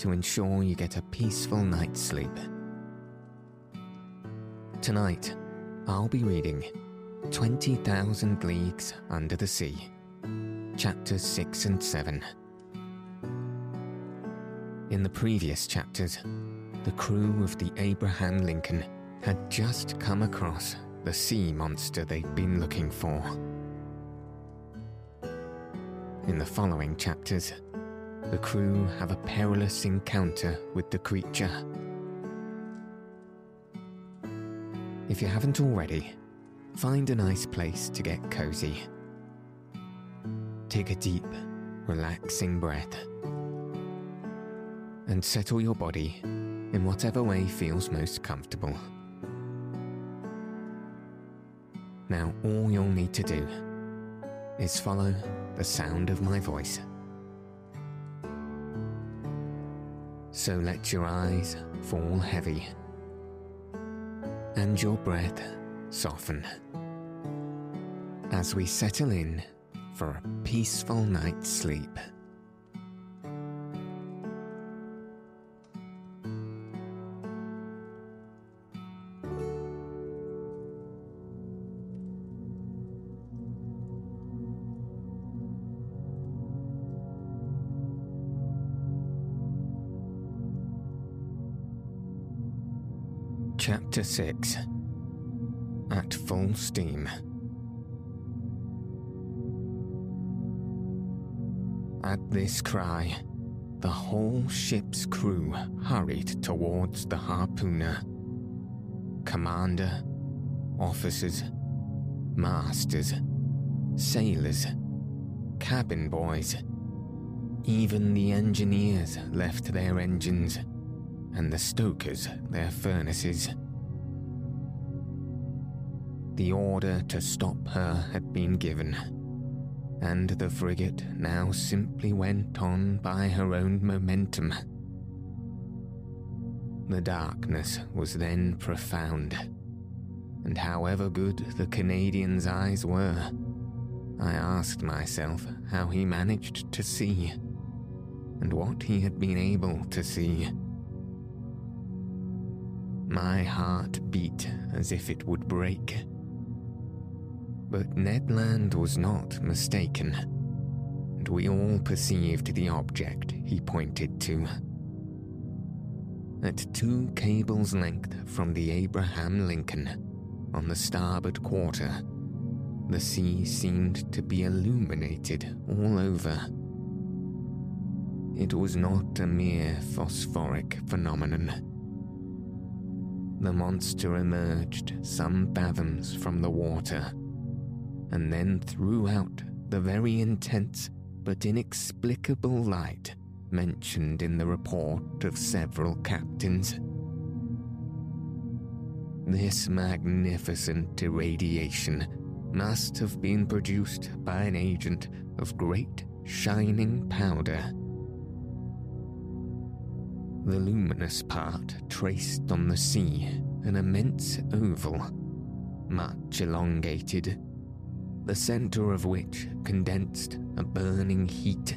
to ensure you get a peaceful night's sleep. Tonight, I'll be reading 20,000 Leagues Under the Sea, chapters 6 and 7. In the previous chapters, the crew of the Abraham Lincoln had just come across the sea monster they'd been looking for. In the following chapters, the crew have a perilous encounter with the creature. If you haven't already, find a nice place to get cozy. Take a deep, relaxing breath and settle your body in whatever way feels most comfortable. Now, all you'll need to do is follow the sound of my voice. So let your eyes fall heavy and your breath soften as we settle in for a peaceful night's sleep. Chapter 6 At Full Steam. At this cry, the whole ship's crew hurried towards the harpooner. Commander, officers, masters, sailors, cabin boys, even the engineers left their engines and the stokers their furnaces. The order to stop her had been given, and the frigate now simply went on by her own momentum. The darkness was then profound, and however good the Canadian's eyes were, I asked myself how he managed to see, and what he had been able to see. My heart beat as if it would break. But Ned Land was not mistaken, and we all perceived the object he pointed to. At two cables' length from the Abraham Lincoln, on the starboard quarter, the sea seemed to be illuminated all over. It was not a mere phosphoric phenomenon the monster emerged some fathoms from the water and then threw out the very intense but inexplicable light mentioned in the report of several captains. This magnificent irradiation must have been produced by an agent of great shining powder the luminous part traced on the sea an immense oval, much elongated, the centre of which condensed a burning heat,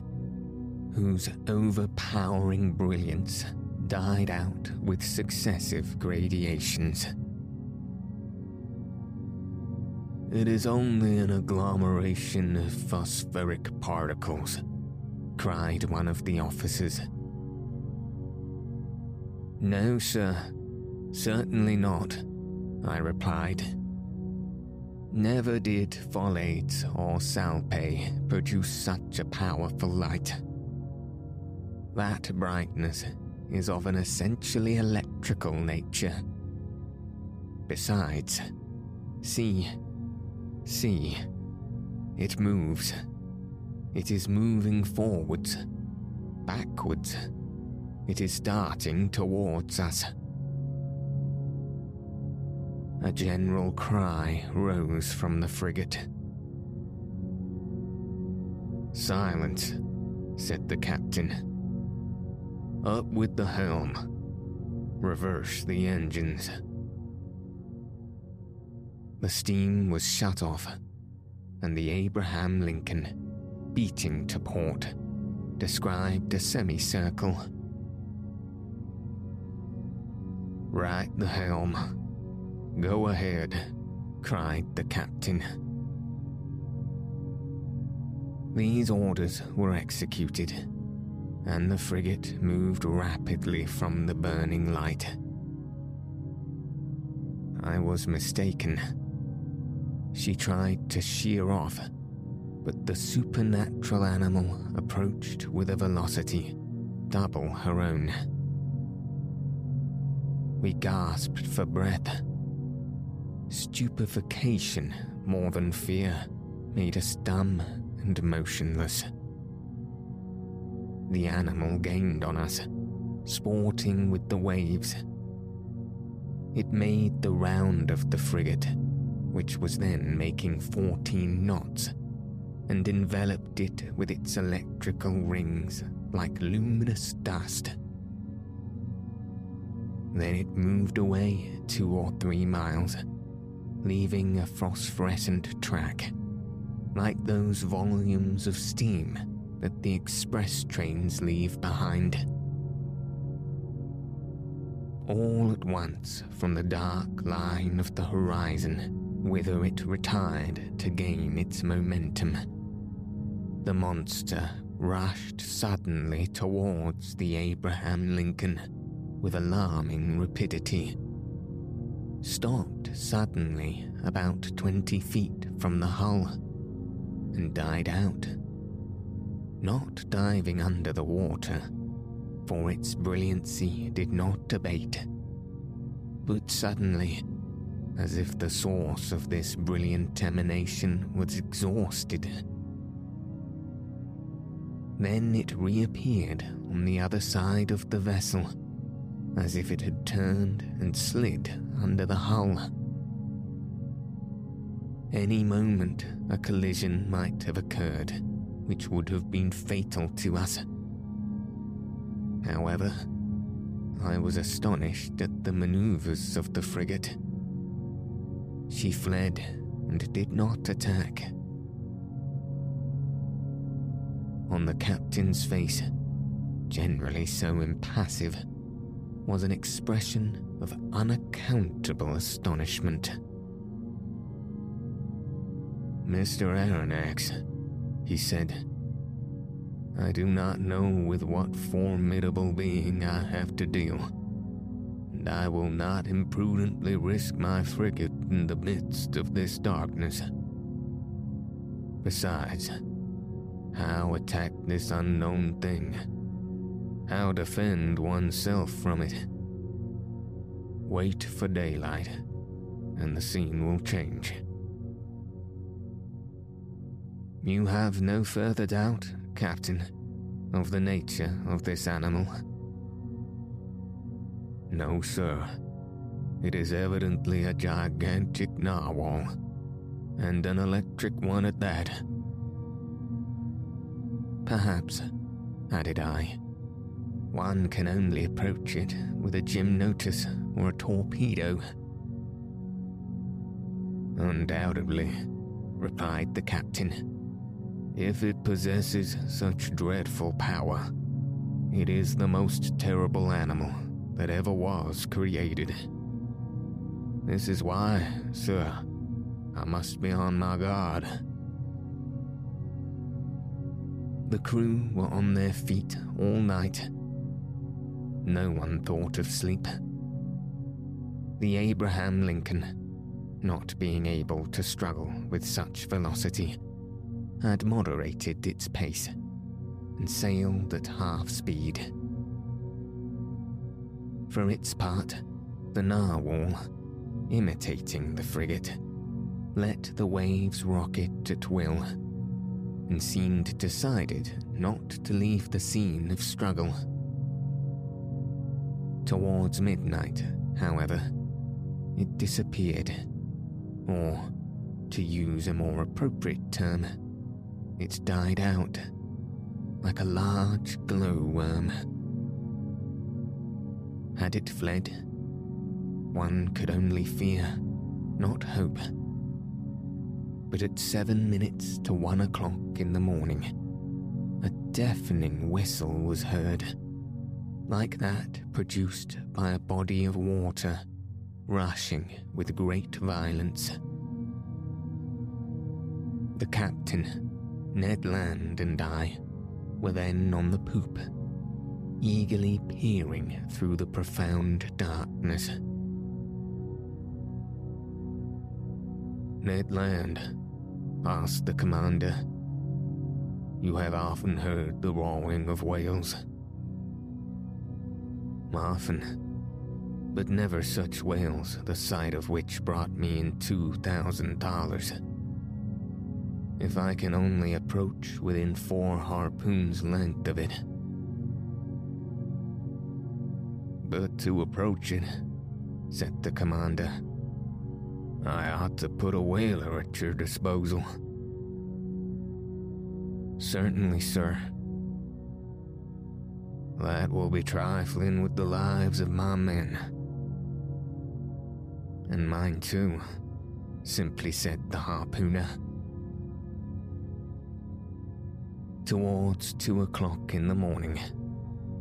whose overpowering brilliance died out with successive gradations. It is only an agglomeration of phosphoric particles, cried one of the officers no, sir. Certainly not, I replied. Never did pholades or salpae produce such a powerful light. That brightness is of an essentially electrical nature. Besides, see, see, it moves. It is moving forwards, backwards, it is darting towards us. A general cry rose from the frigate. Silence, said the captain. Up with the helm. Reverse the engines. The steam was shut off, and the Abraham Lincoln, beating to port, described a semicircle. Right the helm. Go ahead, cried the captain. These orders were executed, and the frigate moved rapidly from the burning light. I was mistaken. She tried to sheer off, but the supernatural animal approached with a velocity double her own. We gasped for breath. Stupefaction more than fear made us dumb and motionless. The animal gained on us, sporting with the waves. It made the round of the frigate, which was then making 14 knots, and enveloped it with its electrical rings like luminous dust. Then it moved away two or three miles, leaving a phosphorescent track like those volumes of steam that the express trains leave behind. All at once, from the dark line of the horizon, whither it retired to gain its momentum, the monster rushed suddenly towards the Abraham Lincoln with alarming rapidity. Stopped suddenly about 20 feet from the hull and died out. Not diving under the water, for its brilliancy did not abate, but suddenly, as if the source of this brilliant emanation was exhausted. Then it reappeared on the other side of the vessel, as if it had turned and slid under the hull. Any moment, a collision might have occurred, which would have been fatal to us. However, I was astonished at the maneuvers of the frigate. She fled and did not attack. On the captain's face, generally so impassive, was an expression of unaccountable astonishment. Mr. Aronnax, he said, I do not know with what formidable being I have to deal, and I will not imprudently risk my frigate in the midst of this darkness. Besides, how attack this unknown thing? How defend oneself from it? Wait for daylight, and the scene will change. You have no further doubt, Captain, of the nature of this animal? No, sir. It is evidently a gigantic narwhal, and an electric one at that. Perhaps, added I, one can only approach it with a gymnotus or a torpedo. Undoubtedly, replied the captain. If it possesses such dreadful power, it is the most terrible animal that ever was created. This is why, sir, I must be on my guard. The crew were on their feet all night. No one thought of sleep. The Abraham Lincoln, not being able to struggle with such velocity, had moderated its pace and sailed at half speed. For its part, the narwhal, imitating the frigate, let the waves rock it at will and seemed decided not to leave the scene of struggle. Towards midnight, however, it disappeared. Or, to use a more appropriate term, it died out like a large glowworm. Had it fled? One could only fear, not hope. But at seven minutes to one o'clock in the morning, a deafening whistle was heard, like that produced by a body of water rushing with great violence. The captain, Ned Land, and I were then on the poop, eagerly peering through the profound darkness. Ned Land, asked the commander, you have often heard the roaring of whales. Often, but never such whales the sight of which brought me in two thousand dollars. If I can only approach within four harpoons' length of it. But to approach it, said the commander, I ought to put a whaler at your disposal. Certainly, sir. That will be trifling with the lives of my men. And mine too, simply said the harpooner. Towards two o'clock in the morning,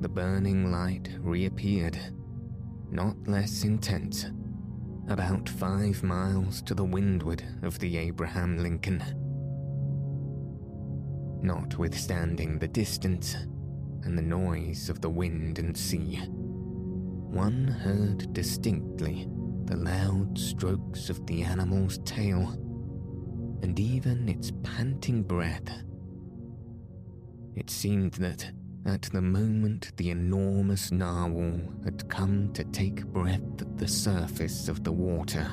the burning light reappeared, not less intense, about five miles to the windward of the Abraham Lincoln. Notwithstanding the distance and the noise of the wind and sea, one heard distinctly the loud strokes of the animal's tail and even its panting breath. It seemed that, at the moment the enormous narwhal had come to take breath at the surface of the water,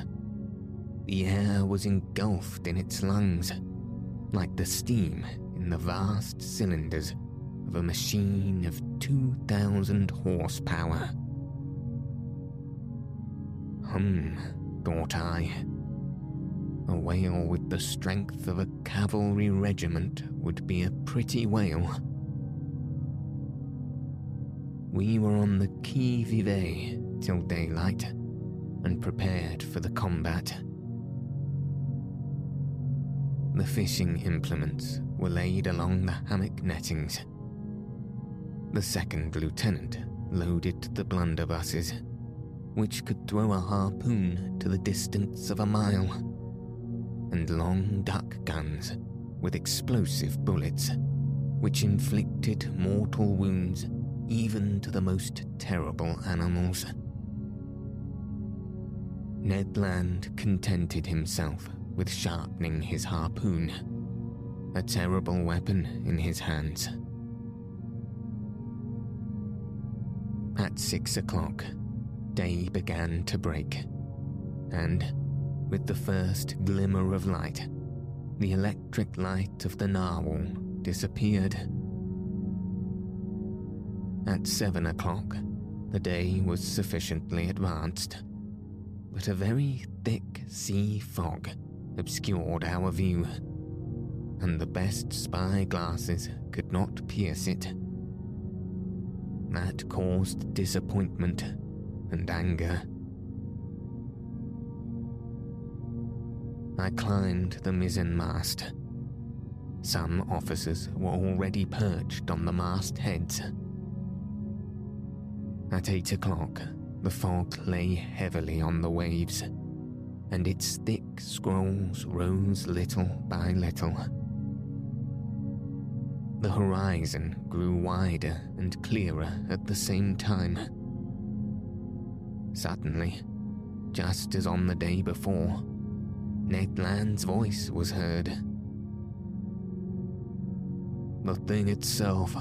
the air was engulfed in its lungs, like the steam in the vast cylinders of a machine of 2,000 horsepower. Hum, thought I. A whale with the strength of a cavalry regiment would be a pretty whale. We were on the qui vive till daylight and prepared for the combat. The fishing implements were laid along the hammock nettings. The second lieutenant loaded the blunderbusses, which could throw a harpoon to the distance of a mile and long duck guns with explosive bullets, which inflicted mortal wounds even to the most terrible animals. Ned Land contented himself with sharpening his harpoon, a terrible weapon in his hands. At six o'clock, day began to break, and with the first glimmer of light, the electric light of the narwhal disappeared. At seven o'clock, the day was sufficiently advanced, but a very thick sea fog obscured our view, and the best spy glasses could not pierce it. That caused disappointment and anger. I climbed the mizzen mast. Some officers were already perched on the mast heads. At eight o'clock, the fog lay heavily on the waves, and its thick scrolls rose little by little. The horizon grew wider and clearer at the same time. Suddenly, just as on the day before, Ned Land's voice was heard. The thing itself,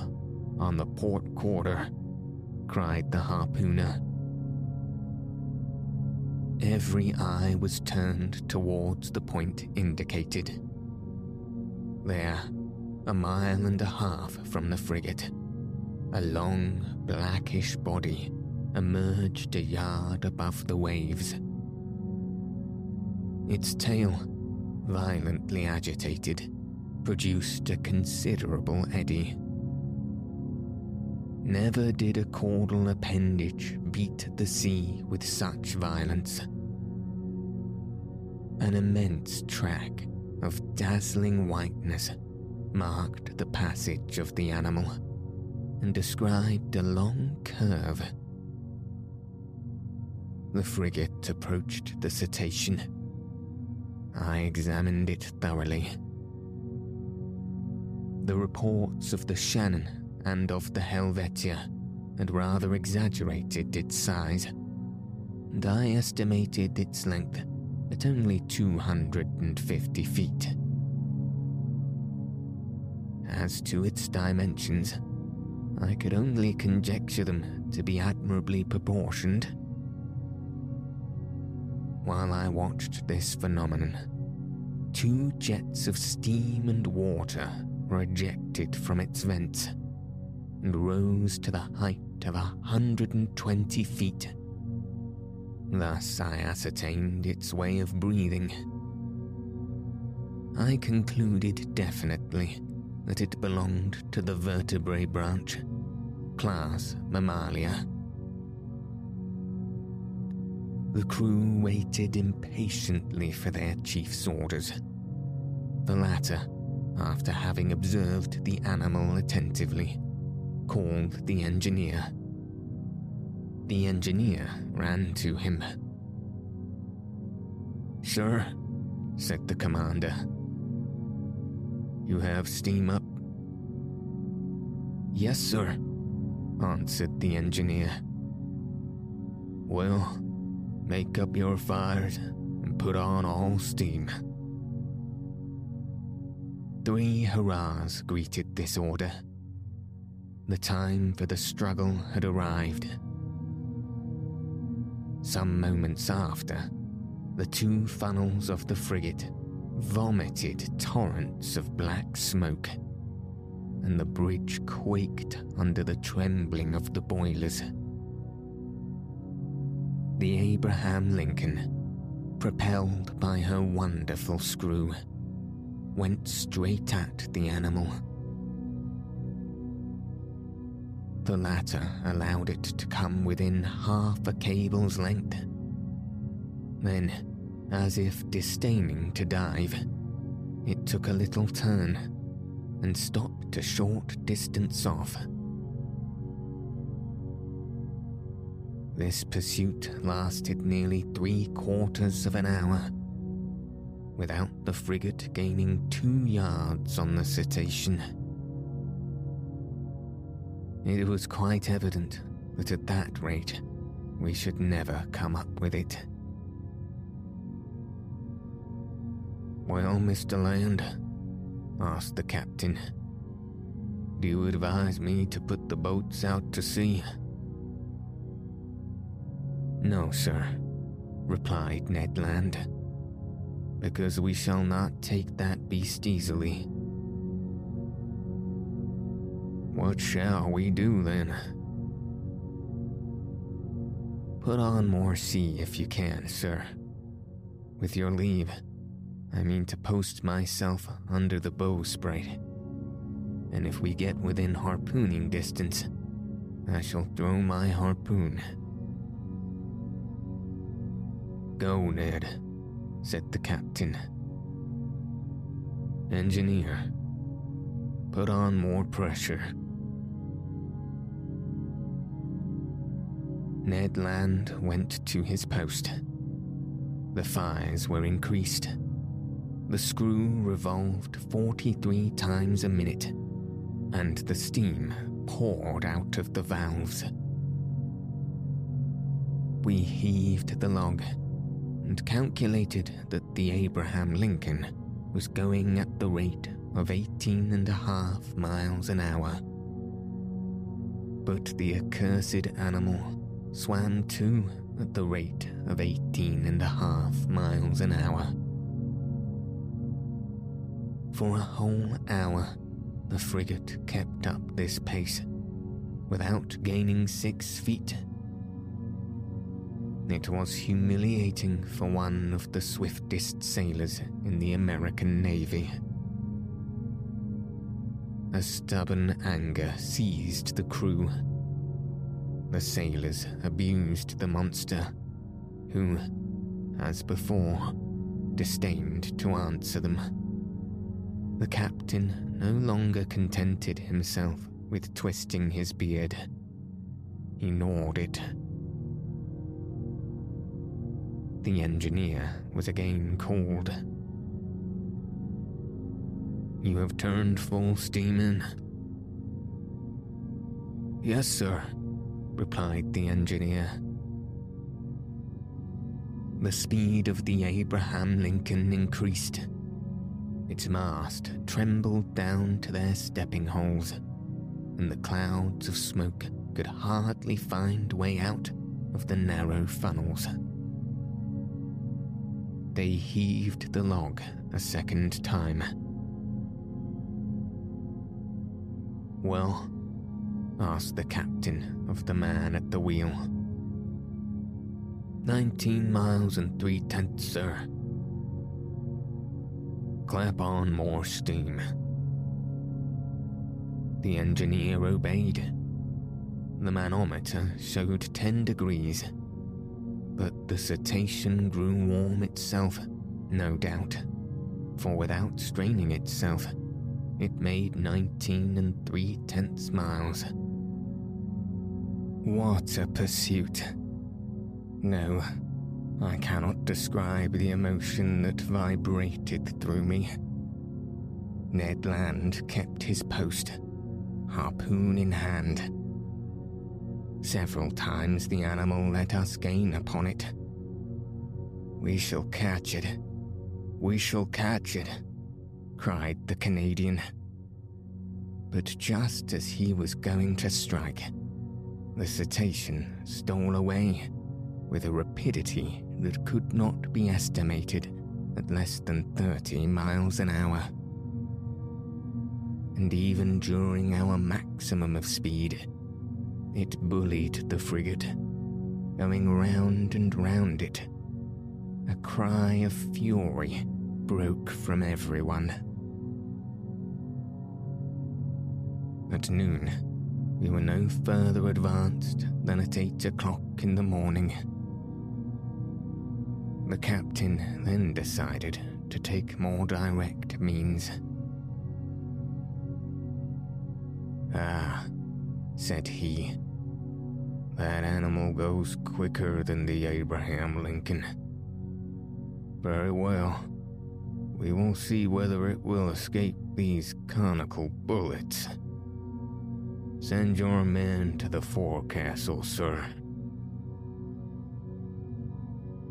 on the port quarter, cried the harpooner. Every eye was turned towards the point indicated. There, a mile and a half from the frigate, a long, blackish body emerged a yard above the waves. Its tail, violently agitated, produced a considerable eddy. Never did a caudal appendage beat the sea with such violence. An immense track of dazzling whiteness marked the passage of the animal and described a long curve. The frigate approached the cetacean. I examined it thoroughly. The reports of the Shannon and of the Helvetia had rather exaggerated its size, and I estimated its length at only 250 feet. As to its dimensions, I could only conjecture them to be admirably proportioned. While I watched this phenomenon, two jets of steam and water were ejected from its vents and rose to the height of a 120 feet. Thus I ascertained its way of breathing. I concluded definitely that it belonged to the vertebrate branch, class Mammalia. The crew waited impatiently for their chief's orders. The latter, after having observed the animal attentively, called the engineer. The engineer ran to him. Sir, said the commander, you have steam up? Yes, sir, answered the engineer. Well, make up your fires and put on all steam. Three hurrahs greeted this order. The time for the struggle had arrived. Some moments after, the two funnels of the frigate vomited torrents of black smoke, and the bridge quaked under the trembling of the boilers. The Abraham Lincoln, propelled by her wonderful screw, went straight at the animal. The latter allowed it to come within half a cable's length. Then, as if disdaining to dive, it took a little turn and stopped a short distance off. This pursuit lasted nearly three quarters of an hour, without the frigate gaining two yards on the cetacean. It was quite evident that at that rate we should never come up with it. Well, Mr. Land, asked the captain, do you advise me to put the boats out to sea? No, sir, replied Ned Land, because we shall not take that beast easily. What shall we do then? Put on more sea if you can, sir. With your leave. I mean to post myself under the bowsprit. And if we get within harpooning distance, I shall throw my harpoon. Go, Ned, said the captain. Engineer, put on more pressure. Ned Land went to his post. The fires were increased the screw revolved 43 times a minute, and the steam poured out of the valves. We heaved the log and calculated that the Abraham Lincoln was going at the rate of 18 and a half miles an hour. But the accursed animal swam too at the rate of 18 and a half miles an hour. For a whole hour, the frigate kept up this pace, without gaining six feet, It was humiliating for one of the swiftest sailors in the American Navy. A stubborn anger seized the crew. The sailors abused the monster, who, as before, disdained to answer them. The captain no longer contented himself with twisting his beard. He gnawed it. The engineer was again called. You have turned full steam in. Yes, sir, replied the engineer. The speed of the Abraham Lincoln increased. Its mast trembled down to their stepping holes, and the clouds of smoke could hardly find way out of the narrow funnels. They heaved the log a second time. Well, asked the captain of the man at the wheel. Nineteen miles and three tenths, sir. Clap on more steam. The engineer obeyed. The manometer showed 10 degrees, but the cetacean grew warm itself, no doubt, for without straining itself, it made 19 and three tenths miles. What a pursuit! No, I cannot describe the emotion that vibrated through me. Ned Land kept his post, harpoon in hand. Several times the animal let us gain upon it. We shall catch it. We shall catch it, cried the Canadian. But just as he was going to strike, the cetacean stole away with a rapidity that could not be estimated at less than 30 miles an hour. And even during our maximum of speed, it bullied the frigate, going round and round it. A cry of fury broke from everyone. At noon, we were no further advanced than at eight o'clock in the morning. The captain then decided to take more direct means. Ah, said he, that animal goes quicker than the Abraham Lincoln. Very well. We will see whether it will escape these conical bullets. Send your men to the forecastle, sir.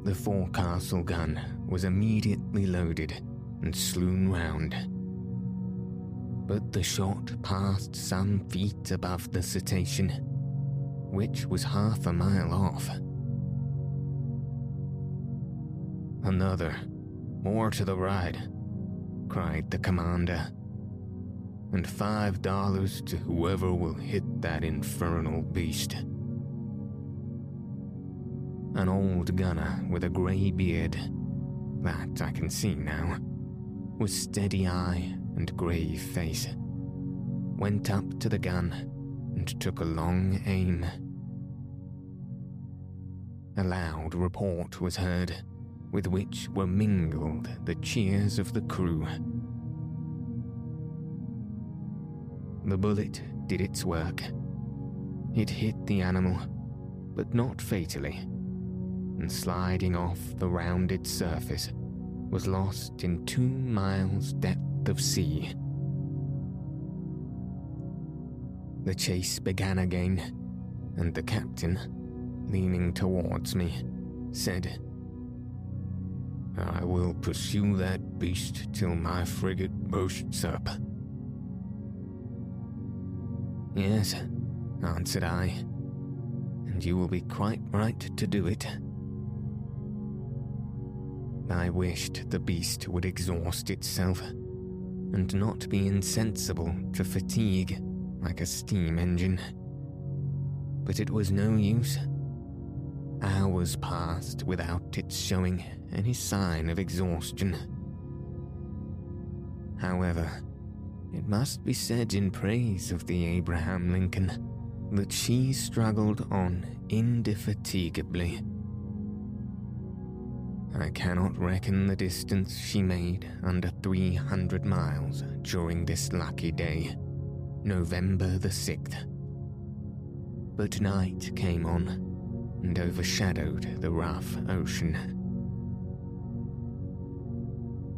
The forecastle gun was immediately loaded and slung round. But the shot passed some feet above the cetacean, which was half a mile off. Another, more to the right, cried the commander. And five dollars to whoever will hit that infernal beast. An old gunner with a grey beard, that I can see now, with steady eye and grave face, went up to the gun and took a long aim. A loud report was heard, with which were mingled the cheers of the crew. The bullet did its work. It hit the animal, but not fatally and sliding off the rounded surface, was lost in two miles' depth of sea. The chase began again, and the captain, leaning towards me, said, I will pursue that beast till my frigate bursts up. Yes, answered I, and you will be quite right to do it. I wished the beast would exhaust itself and not be insensible to fatigue like a steam engine. But it was no use. hours passed without its showing any sign of exhaustion. However, it must be said in praise of the Abraham Lincoln that she struggled on indefatigably. I cannot reckon the distance she made under 300 miles during this lucky day, November the 6th. But night came on and overshadowed the rough ocean.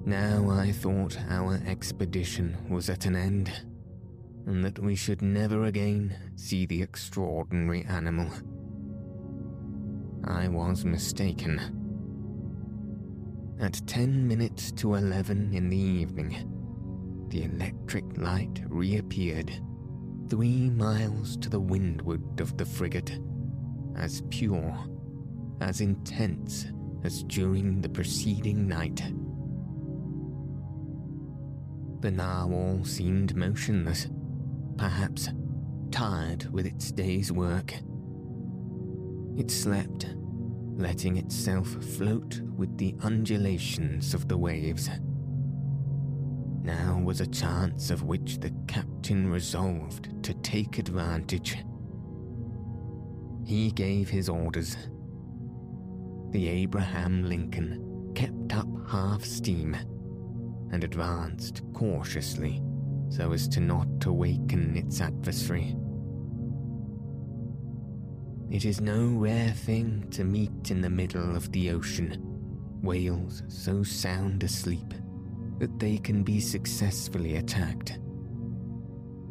Now I thought our expedition was at an end, and that we should never again see the extraordinary animal. I was mistaken. At ten minutes to eleven in the evening, the electric light reappeared three miles to the windward of the frigate, as pure, as intense as during the preceding night. The narwhal seemed motionless, perhaps tired with its day's work. It slept, letting itself float with the undulations of the waves. Now was a chance of which the captain resolved to take advantage. He gave his orders. The Abraham Lincoln kept up half steam and advanced cautiously so as to not awaken its adversary. It is no rare thing to meet in the middle of the ocean whales so sound asleep that they can be successfully attacked.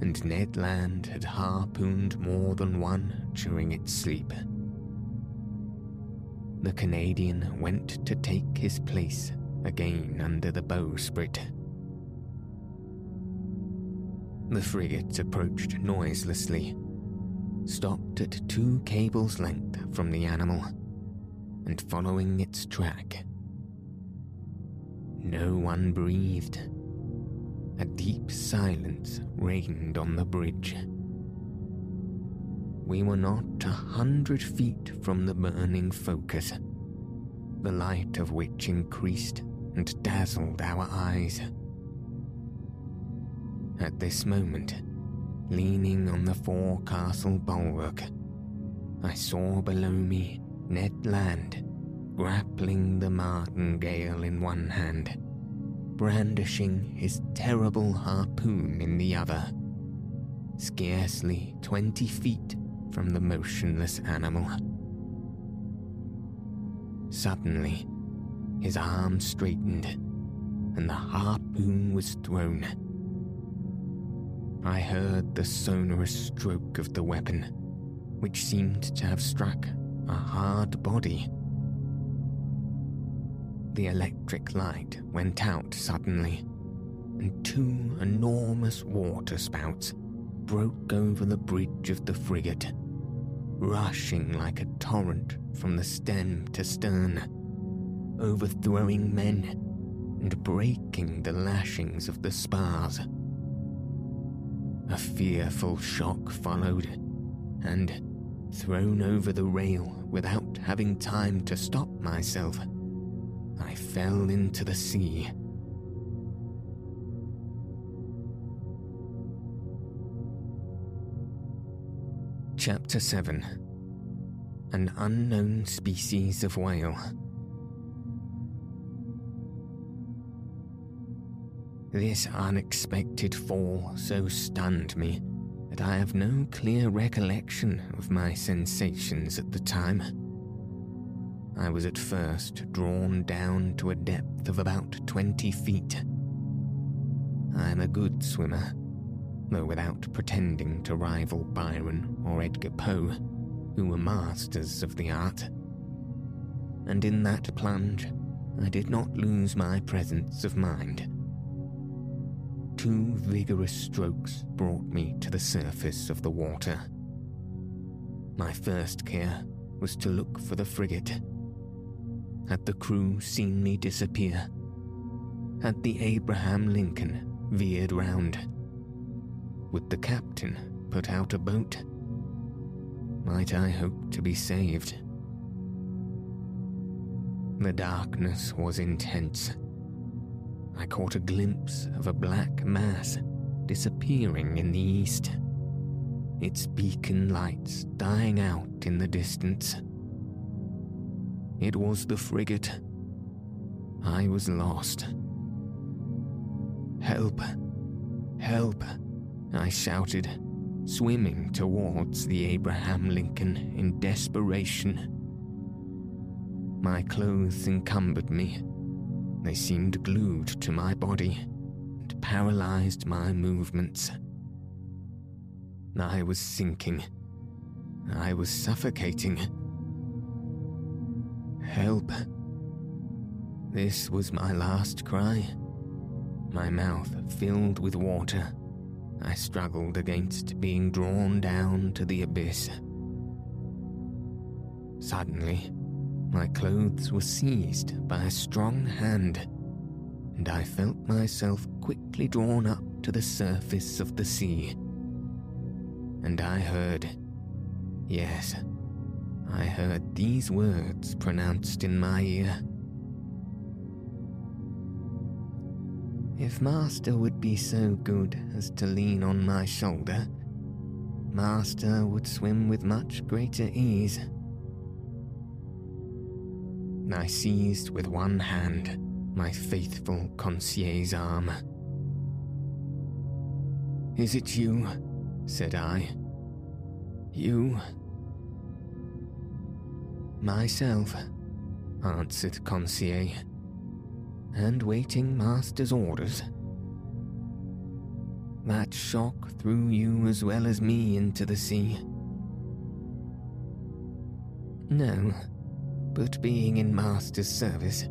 And Ned Land had harpooned more than one during its sleep. The Canadian went to take his place again under the bowsprit. The frigate approached noiselessly, stopped at two cables' length from the animal, and following its track. No one breathed. A deep silence reigned on the bridge. We were not a hundred feet from the burning focus, the light of which increased and dazzled our eyes. At this moment, leaning on the forecastle bulwark, I saw below me Ned Land grappling the martingale in one hand, brandishing his terrible harpoon in the other, scarcely twenty feet from the motionless animal. Suddenly, his arm straightened, and the harpoon was thrown. I heard the sonorous stroke of the weapon, which seemed to have struck a hard body. The electric light went out suddenly, and two enormous water spouts broke over the bridge of the frigate, rushing like a torrent from the stem to stern overthrowing men and breaking the lashings of the spars. A fearful shock followed, and, thrown over the rail without having time to stop myself, I fell into the sea. Chapter 7 An Unknown Species of Whale. This unexpected fall so stunned me that I have no clear recollection of my sensations at the time. I was at first drawn down to a depth of about 20 feet. I am a good swimmer, though without pretending to rival Byron or Edgar Poe, who were masters of the art. And in that plunge, I did not lose my presence of mind Two vigorous strokes brought me to the surface of the water. My first care was to look for the frigate. Had the crew seen me disappear? Had the Abraham Lincoln veered round? Would the captain put out a boat? Might I hope to be saved? The darkness was intense. I caught a glimpse of a black mass disappearing in the east, its beacon lights dying out in the distance. It was the frigate. I was lost. Help! Help! I shouted, swimming towards the Abraham Lincoln in desperation. My clothes encumbered me. They seemed glued to my body and paralyzed my movements. I was sinking. I was suffocating. Help. This was my last cry. My mouth filled with water. I struggled against being drawn down to the abyss. Suddenly, my clothes were seized by a strong hand, and I felt myself quickly drawn up to the surface of the sea. And I heard, yes, I heard these words pronounced in my ear. If Master would be so good as to lean on my shoulder, Master would swim with much greater ease. I seized with one hand my faithful Conseil's arm. Is it you? said I. You? Myself, answered Conseil, and waiting Master's orders. That shock threw you as well as me into the sea. No, but being in Master's service,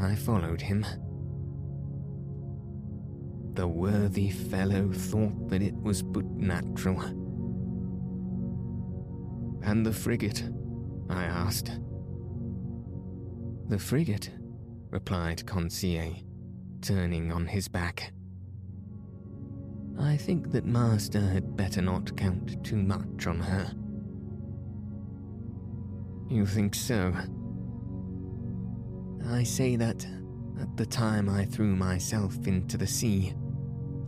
I followed him. The worthy fellow thought that it was but natural. And the frigate? I asked. The frigate, replied Conseil, turning on his back. I think that Master had better not count too much on her. You think so? I say that at the time I threw myself into the sea,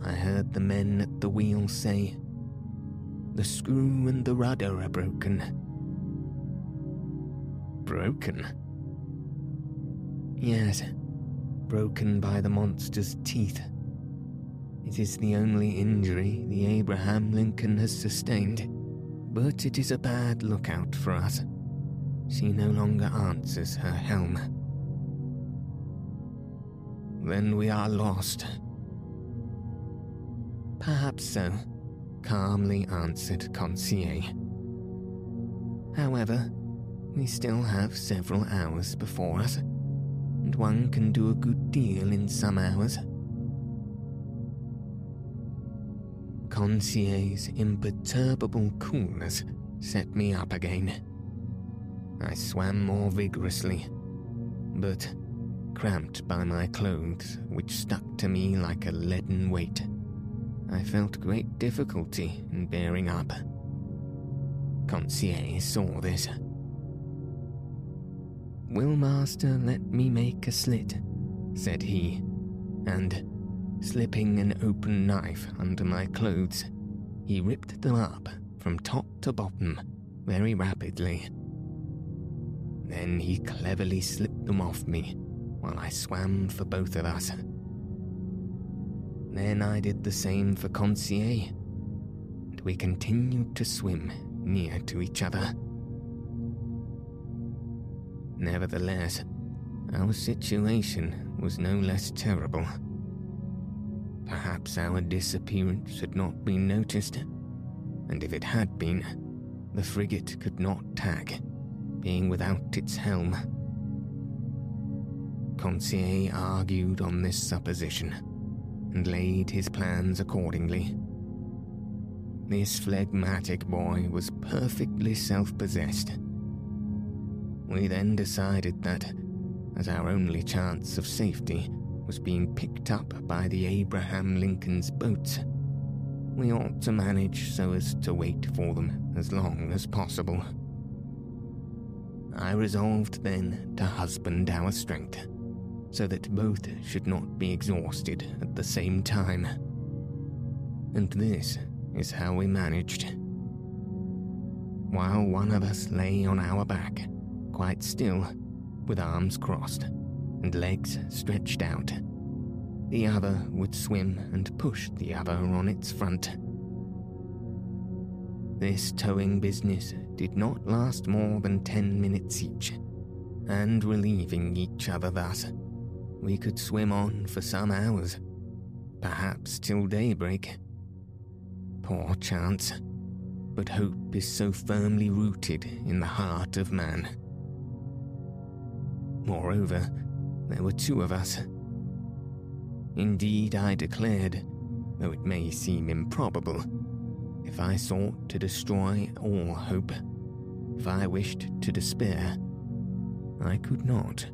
I heard the men at the wheel say, The screw and the rudder are broken. Broken? Yes, broken by the monster's teeth. It is the only injury the Abraham Lincoln has sustained, but it is a bad lookout for us. She no longer answers her helm. Then we are lost. Perhaps so, calmly answered Conseil. However, we still have several hours before us, and one can do a good deal in some hours. Conseil's imperturbable coolness set me up again. I swam more vigorously, but cramped by my clothes, which stuck to me like a leaden weight, I felt great difficulty in bearing up. Conseil saw this. Will master let me make a slit? said he, and, slipping an open knife under my clothes, he ripped them up from top to bottom very rapidly. Then he cleverly slipped them off me while I swam for both of us. Then I did the same for Conseil, and we continued to swim near to each other. Nevertheless, our situation was no less terrible. Perhaps our disappearance had not been noticed, and if it had been, the frigate could not tack being without its helm. Conseil argued on this supposition and laid his plans accordingly. This phlegmatic boy was perfectly self possessed. We then decided that, as our only chance of safety was being picked up by the Abraham Lincoln's boats, we ought to manage so as to wait for them as long as possible. I resolved then to husband our strength, so that both should not be exhausted at the same time. And this is how we managed. While one of us lay on our back, quite still, with arms crossed and legs stretched out, the other would swim and push the other on its front. This towing business did not last more than ten minutes each, and relieving each other thus, we could swim on for some hours, perhaps till daybreak. Poor chance, but hope is so firmly rooted in the heart of man. Moreover, there were two of us. Indeed, I declared, though it may seem improbable, if I sought to destroy all hope, if I wished to despair, I could not.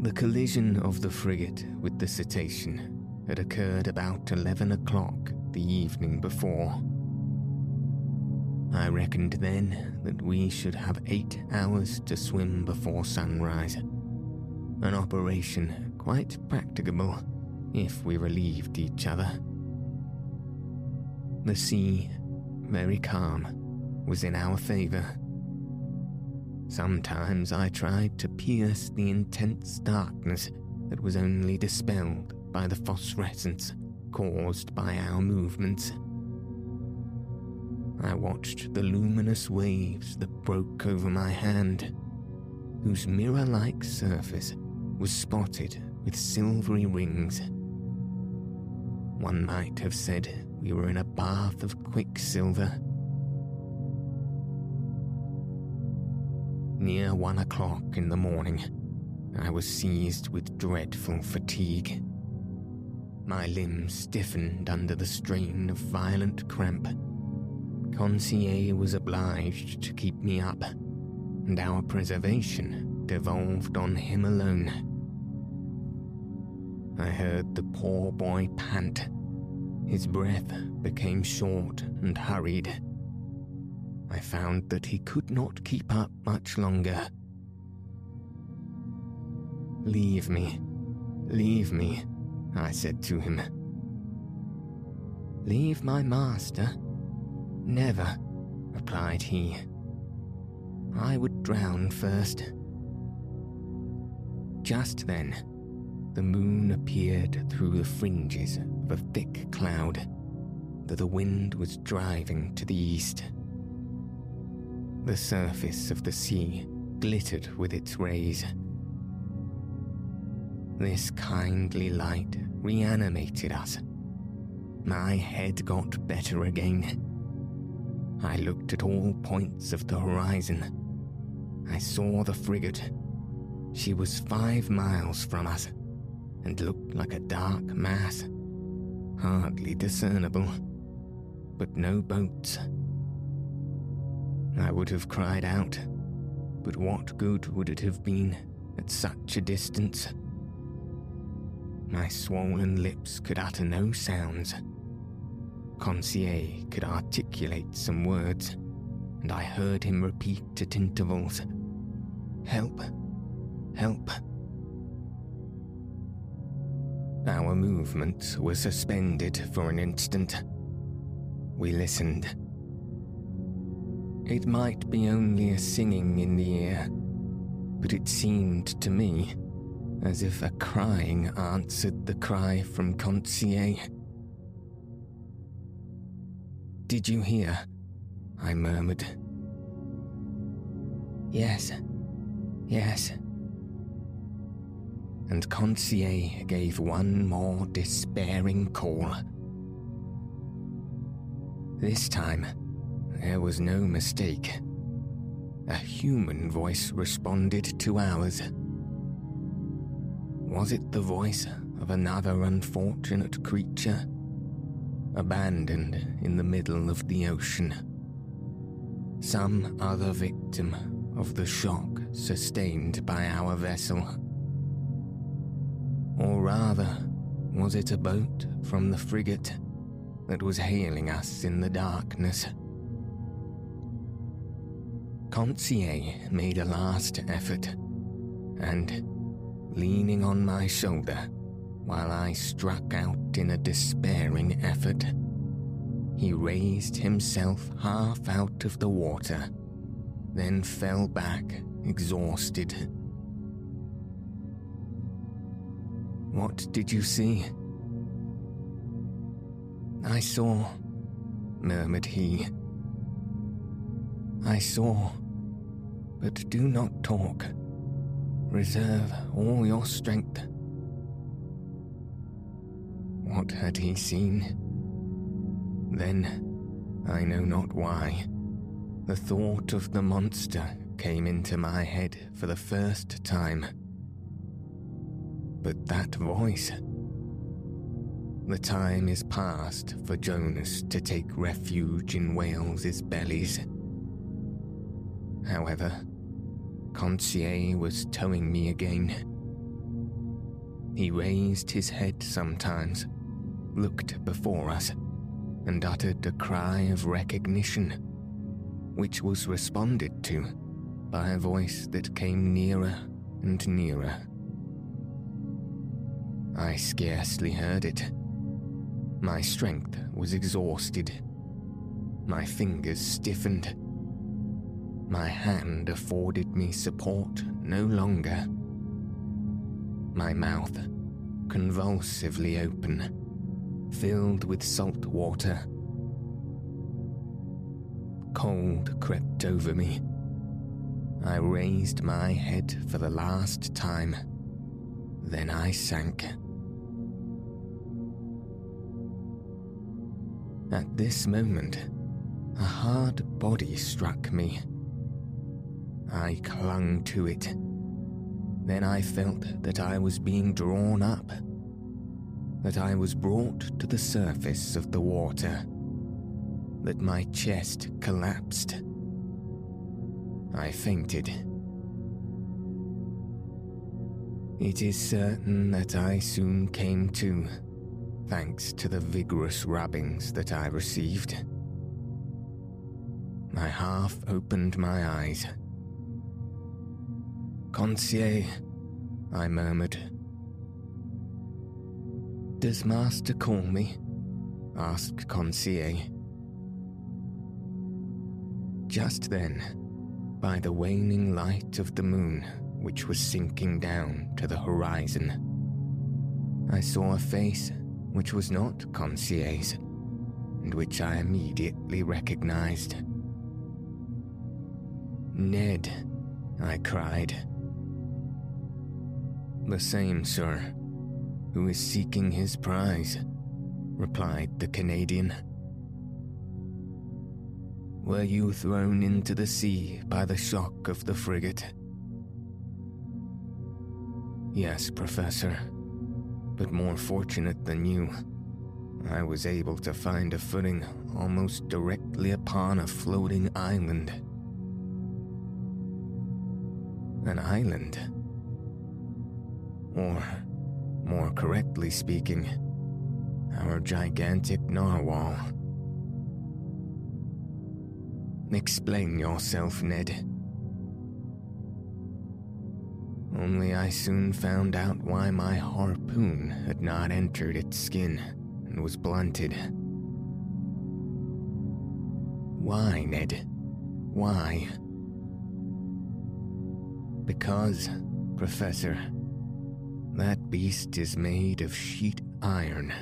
The collision of the frigate with the cetacean had occurred about 11 o'clock the evening before. I reckoned then that we should have eight hours to swim before sunrise, an operation quite practicable if we relieved each other. The sea, very calm, was in our favour. Sometimes I tried to pierce the intense darkness that was only dispelled by the phosphorescence caused by our movements. I watched the luminous waves that broke over my hand, whose mirror like surface was spotted with silvery rings. One might have said we were in a bath of quicksilver. Near one o'clock in the morning, I was seized with dreadful fatigue. My limbs stiffened under the strain of violent cramp. Conseil was obliged to keep me up, and our preservation devolved on him alone. I heard the poor boy pant. His breath became short and hurried. I found that he could not keep up much longer. Leave me, leave me, I said to him. Leave my master? Never, replied he. I would drown first. Just then, the moon appeared through the fringes of a thick cloud that the wind was driving to the east. The surface of the sea glittered with its rays this kindly light reanimated us. My head got better again. I looked at all points of the horizon. I saw the frigate. She was five miles from us and looked like a dark mass, hardly discernible, but no boats. I would have cried out, but what good would it have been at such a distance? My swollen lips could utter no sounds. Conseil could articulate some words, and I heard him repeat at intervals Help! Help! Our movements were suspended for an instant. We listened. It might be only a singing in the ear, but it seemed to me as if a crying answered the cry from Conseil. Did you hear? I murmured. Yes, yes. And Conseil gave one more despairing call. This time, there was no mistake. A human voice responded to ours. Was it the voice of another unfortunate creature? Abandoned in the middle of the ocean. Some other victim of the shock sustained by our vessel. Or rather, was it a boat from the frigate that was hailing us in the darkness? Conseil made a last effort, and, leaning on my shoulder while I struck out in a despairing effort, he raised himself half out of the water, then fell back exhausted. What did you see? I saw, murmured he. I saw, but do not talk. Reserve all your strength. What had he seen? Then, I know not why, the thought of the monster came into my head for the first time. But that voice. The time is past for Jonas to take refuge in whales's bellies. However, Conseil was towing me again. He raised his head sometimes, looked before us, and uttered a cry of recognition, which was responded to by a voice that came nearer and nearer. I scarcely heard it. My strength was exhausted. My fingers stiffened my hand afforded me support no longer. My mouth, convulsively open, filled with salt water. Cold crept over me. I raised my head for the last time. Then I sank. At this moment, a hard body struck me I clung to it. Then I felt that I was being drawn up, that I was brought to the surface of the water, that my chest collapsed. I fainted. It is certain that I soon came to, thanks to the vigorous rubbings that I received. I half opened my eyes Conseil, I murmured. Does Master call me? asked Conseil. Just then, by the waning light of the moon, which was sinking down to the horizon, I saw a face which was not Conseil's, and which I immediately recognized. Ned, I cried the same, sir. Who is seeking his prize? replied the Canadian. Were you thrown into the sea by the shock of the frigate? Yes, Professor, but more fortunate than you. I was able to find a footing almost directly upon a floating island. An island? Or, more correctly speaking, our gigantic narwhal. Explain yourself, Ned. Only I soon found out why my harpoon had not entered its skin and was blunted. Why, Ned? Why? Because, Professor, that beast is made of sheet iron.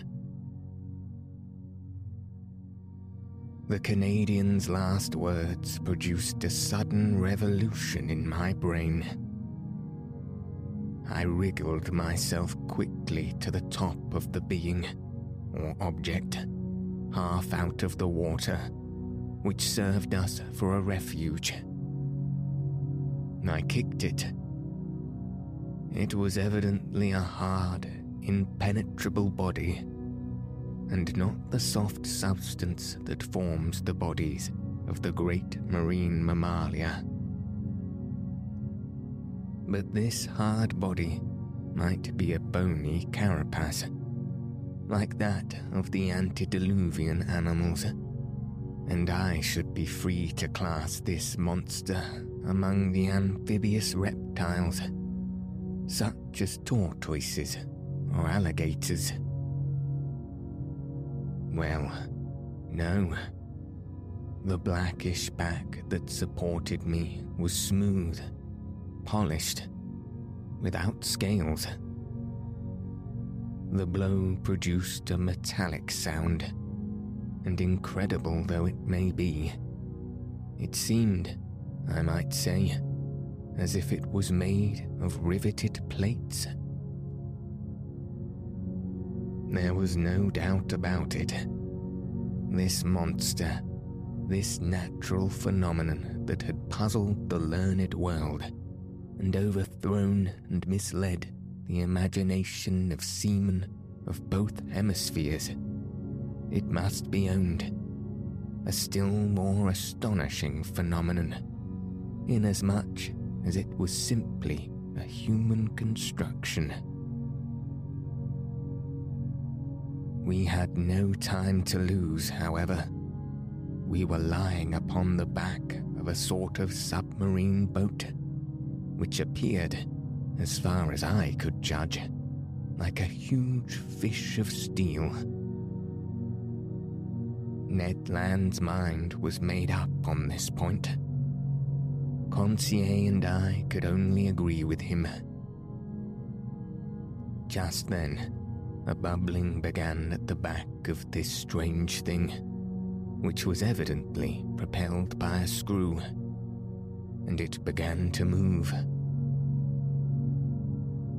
The Canadian's last words produced a sudden revolution in my brain. I wriggled myself quickly to the top of the being, or object, half out of the water, which served us for a refuge. I kicked it it was evidently a hard, impenetrable body, and not the soft substance that forms the bodies of the great marine mammalia. But this hard body might be a bony carapace, like that of the antediluvian animals, and I should be free to class this monster among the amphibious reptiles, such as tortoises or alligators. Well, no. The blackish back that supported me was smooth, polished, without scales. The blow produced a metallic sound, and incredible though it may be, it seemed, I might say, as if it was made of riveted plates. There was no doubt about it. This monster, this natural phenomenon that had puzzled the learned world and overthrown and misled the imagination of seamen of both hemispheres, it must be owned, a still more astonishing phenomenon, inasmuch as it was simply a human construction. We had no time to lose, however. We were lying upon the back of a sort of submarine boat, which appeared, as far as I could judge, like a huge fish of steel. Ned Land's mind was made up on this point. Conseil and I could only agree with him. Just then, a bubbling began at the back of this strange thing, which was evidently propelled by a screw, and it began to move.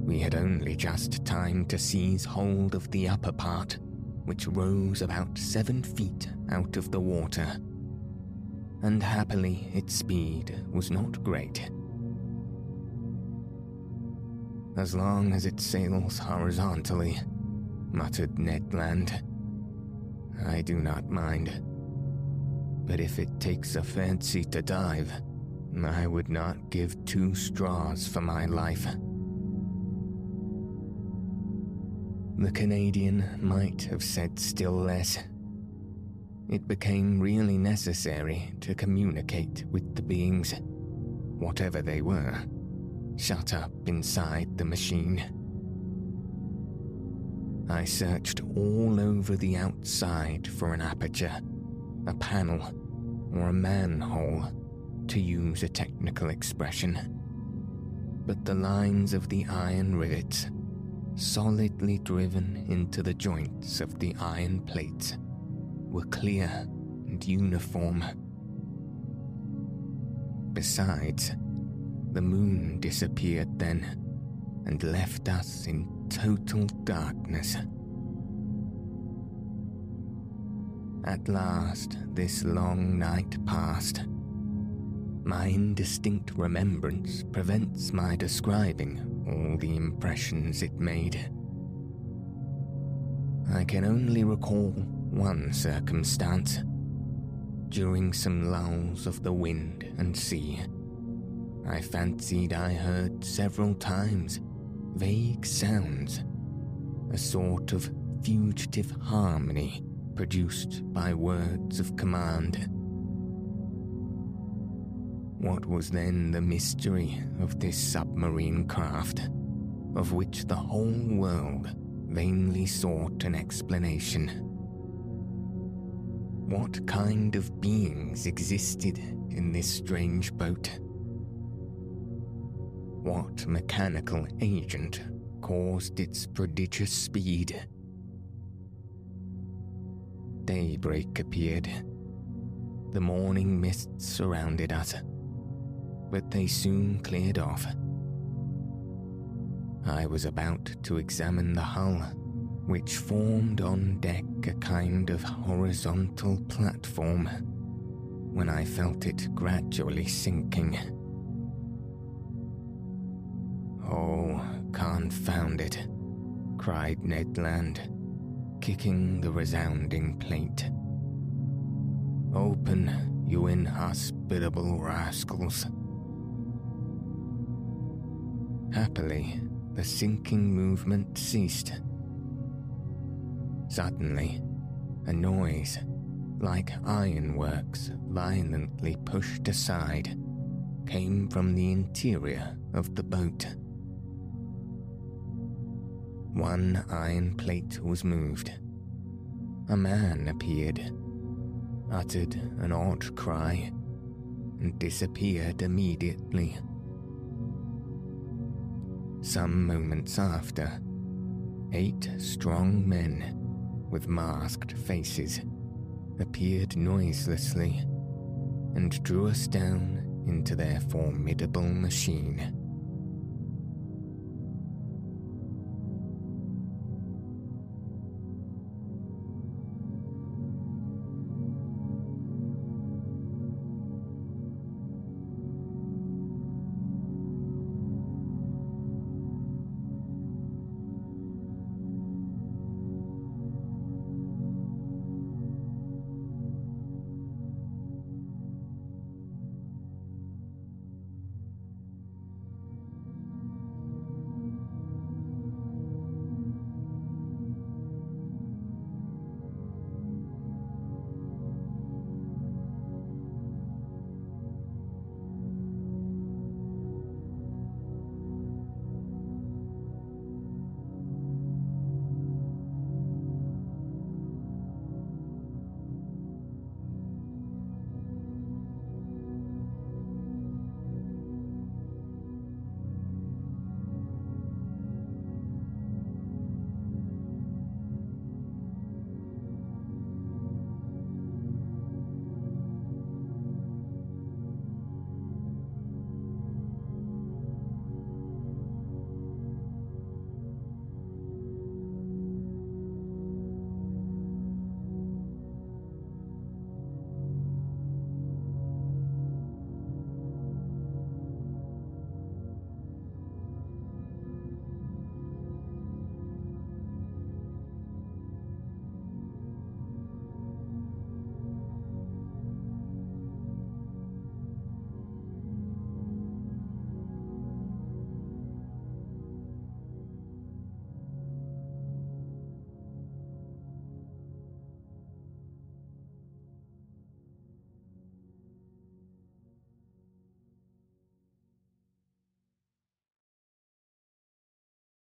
We had only just time to seize hold of the upper part, which rose about seven feet out of the water, and happily its speed was not great. As long as it sails horizontally, muttered Ned Land. I do not mind. But if it takes a fancy to dive, I would not give two straws for my life. The Canadian might have said still less. It became really necessary to communicate with the beings, whatever they were, shut up inside the machine. I searched all over the outside for an aperture, a panel, or a manhole, to use a technical expression. But the lines of the iron rivets, solidly driven into the joints of the iron plates, were clear and uniform. Besides, the moon disappeared then and left us in total darkness. At last, this long night passed. My indistinct remembrance prevents my describing all the impressions it made. I can only recall one circumstance. During some lulls of the wind and sea, I fancied I heard several times vague sounds, a sort of fugitive harmony produced by words of command. What was then the mystery of this submarine craft, of which the whole world vainly sought an explanation? What kind of beings existed in this strange boat? What mechanical agent caused its prodigious speed? Daybreak appeared. The morning mists surrounded us, but they soon cleared off. I was about to examine the hull, which formed on deck a kind of horizontal platform, when I felt it gradually sinking. Oh, confound it, cried Ned Land, kicking the resounding plate. Open, you inhospitable rascals. Happily, the sinking movement ceased. Suddenly, a noise, like ironworks violently pushed aside, came from the interior of the boat. One iron plate was moved. A man appeared, uttered an odd cry, and disappeared immediately. Some moments after, eight strong men with masked faces appeared noiselessly and drew us down into their formidable machine.